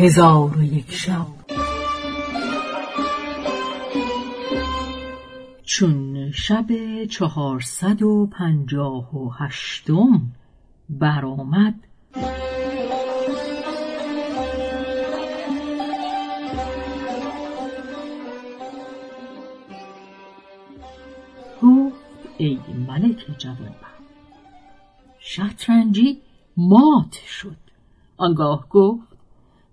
هزار و یک شب. چون شب چهارصد و پنجاه و هشتم برآمد گفت ای ملک جوانبخت شطرنجی مات شد. آنگاه گفت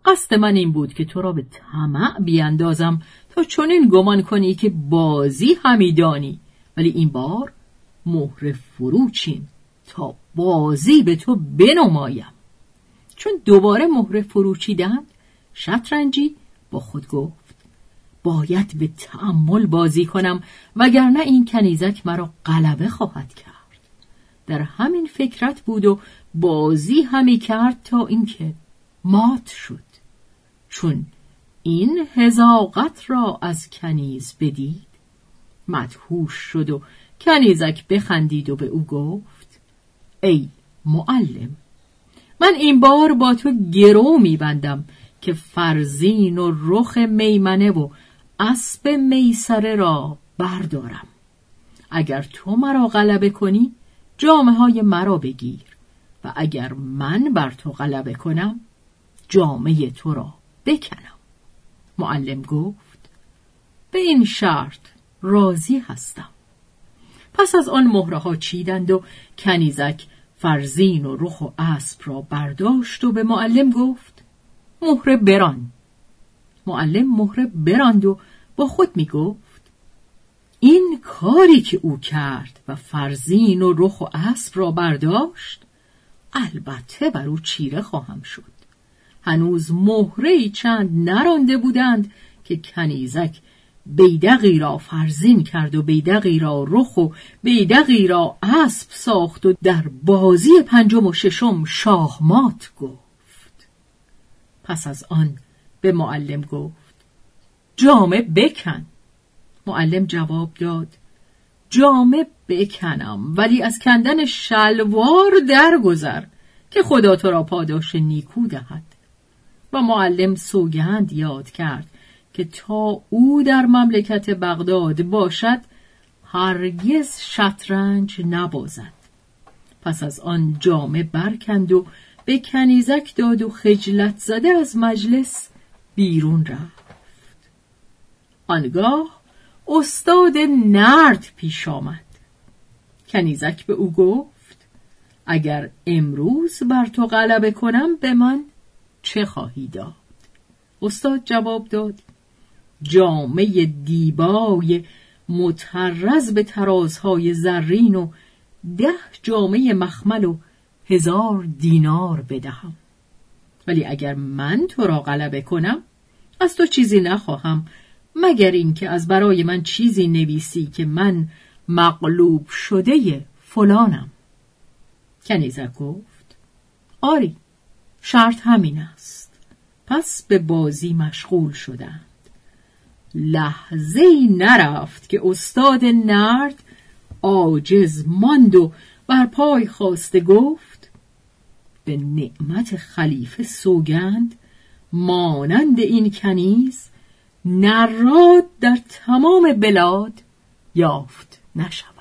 قصد من این بود که تو را به طمع بیاندازم. تا چنین گمان کنی که بازی همیدانی ولی این بار مهر فروچین تا بازی به تو بنمایم. چون دوباره مهر فروچیدند شطرنجی با خود گفت باید به تعمل بازی کنم وگرنه این کنیزک مرا غلبه خواهد کرد. در همین فکرت بود و بازی همی کرد تا اینکه مات شد. چون این هزاقت را از کنیز بدید. مدهوش شد و کنیزک بخندید و به او گفت ای معلم من این بار با تو گرو میبندم که فرزین و رخ میمنه و اسب میسره را بردارم. اگر تو مرا غلبه کنی جامعه های مرا بگیر و اگر من بر تو غلبه کنم جامعه تو را بکنم. معلم گفت به این شرط راضی هستم. پس از آن مهره ها چیدند و کنیزک فرزین و رخ و اسب را برداشت و به معلم گفت مهره بران معلم مهره براند و با خود می گفت این کاری که او کرد و فرزین و رخ و اسب را برداشت البته بر او چیره خواهم شد. هنوز مهره چند نرانده بودند که کنیزک بیدقی را فرزین کرد و بیدقی را رخ و بیدقی را اسب ساخت و در بازی پنجم و ششم شاهمات گفت. پس از آن به معلم گفت جامه بکن. معلم جواب داد جامه بکنم ولی از کندن شلوار درگذر که خدا تو را پاداش نیکو دهد. و معلم سوگند یاد کرد که تا او در مملکت بغداد باشد هرگز شطرنج نبازد. پس از آن جامه برکند و به کنیزک داد و خجلت زده از مجلس بیرون رفت. آنگاه استاد نرد پیش آمد. کنیزک به او گفت اگر امروز بر تو غلبه کنم به من چه خواهی داد؟ استاد جواب داد جامعه دیبای مترز به ترازهای زرین و ده جامعه مخمل و هزار دینار بدهم. ولی اگر من تو را غلبه کنم از تو چیزی نخواهم مگر اینکه از برای من چیزی نویسی که من مغلوب شده فلانم. کنیزک گفت آری شرط همین است. پس به بازی مشغول شدند. لحظه ای نرفت که استاد نرد عاجز ماند و بر پای خواسته گفت به نعمت خلیفه سوگند مانند این کنیز نراد در تمام بلاد یافت نشود.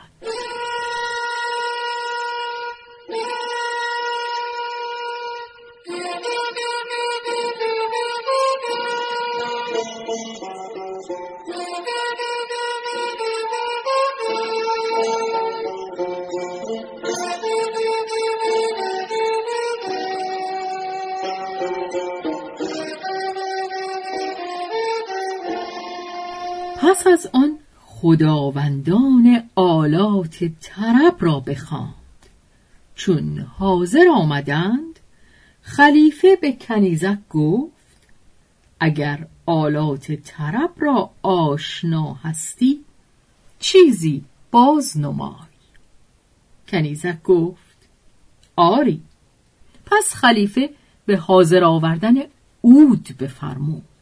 پس از آن خداوندان آلات طرب را بخواند. چون حاضر آمدند خلیفه به کنیزک گفت اگر آلات طرب را آشنا هستی چیزی باز نمای. کنیزک گفت آری پس خلیفه به حاضر آوردن عود بفرمود.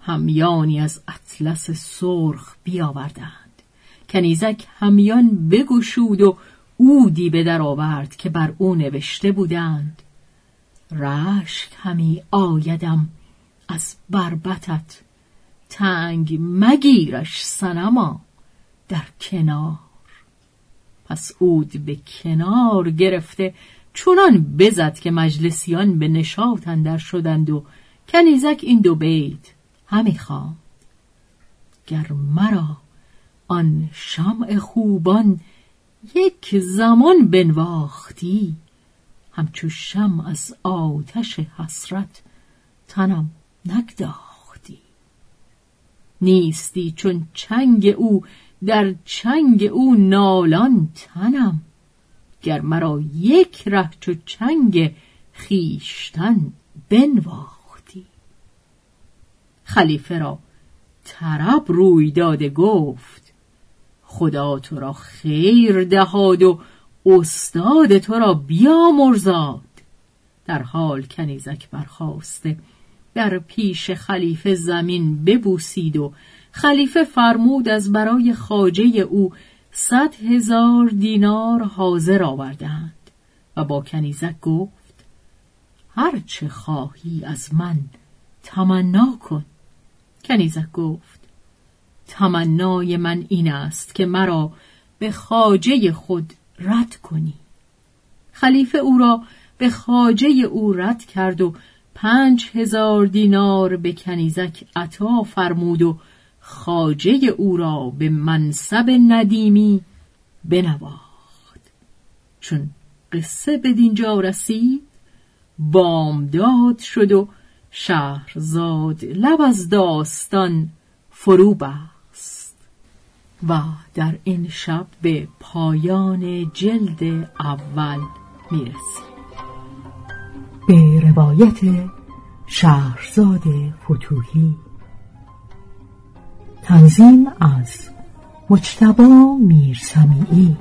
همیانی از اطلس سرخ بیاوردند. کنیزک همیان بگشود و اودی به در آورد که بر او نوشته بودند. رشک همی آیدم از بربتت تنگ مگیرش سنما در کنار. پس اود به کنار گرفته چونان بزد که مجلسیان به نشاط اندر شدند و کنیزک این دو بیت همی خواند گر مرا آن شمع خوبان یک زمان بنواختی همچو شم از آتش حسرت تنم نگداختی. نیستی چون چنگ او در چنگ او نالان تنم. گر مرا یک ره چو چنگ خیشتن بنواختی. خلیفه را. طرب روی داده گفت خدا تو را خیر دهاد و استاد تو را بیامرزاد. در حال کنیزک برخواسته در پیش خلیفه زمین ببوسید و خلیفه فرمود از برای خاجه او صد هزار دینار حاضر آوردند و با کنیزک گفت هر چه خواهی از من تمنا کن. کنیزک گفت تمنای من این است که مرا به خاجه خود رد کنی. خلیفه او را به خاجه او رد کرد و پنج هزار دینار به کنیزک عطا فرمود و خاجه او را به منصب ندیمی بنواخت. چون قصه به دینجا رسید بامداد شد و شهرزاد لب از داستان فرو بست و در این شب به پایان جلد اول می‌رسید به روایت شهرزاد فتوهی تنظیم از مجتبا میرسمیعی.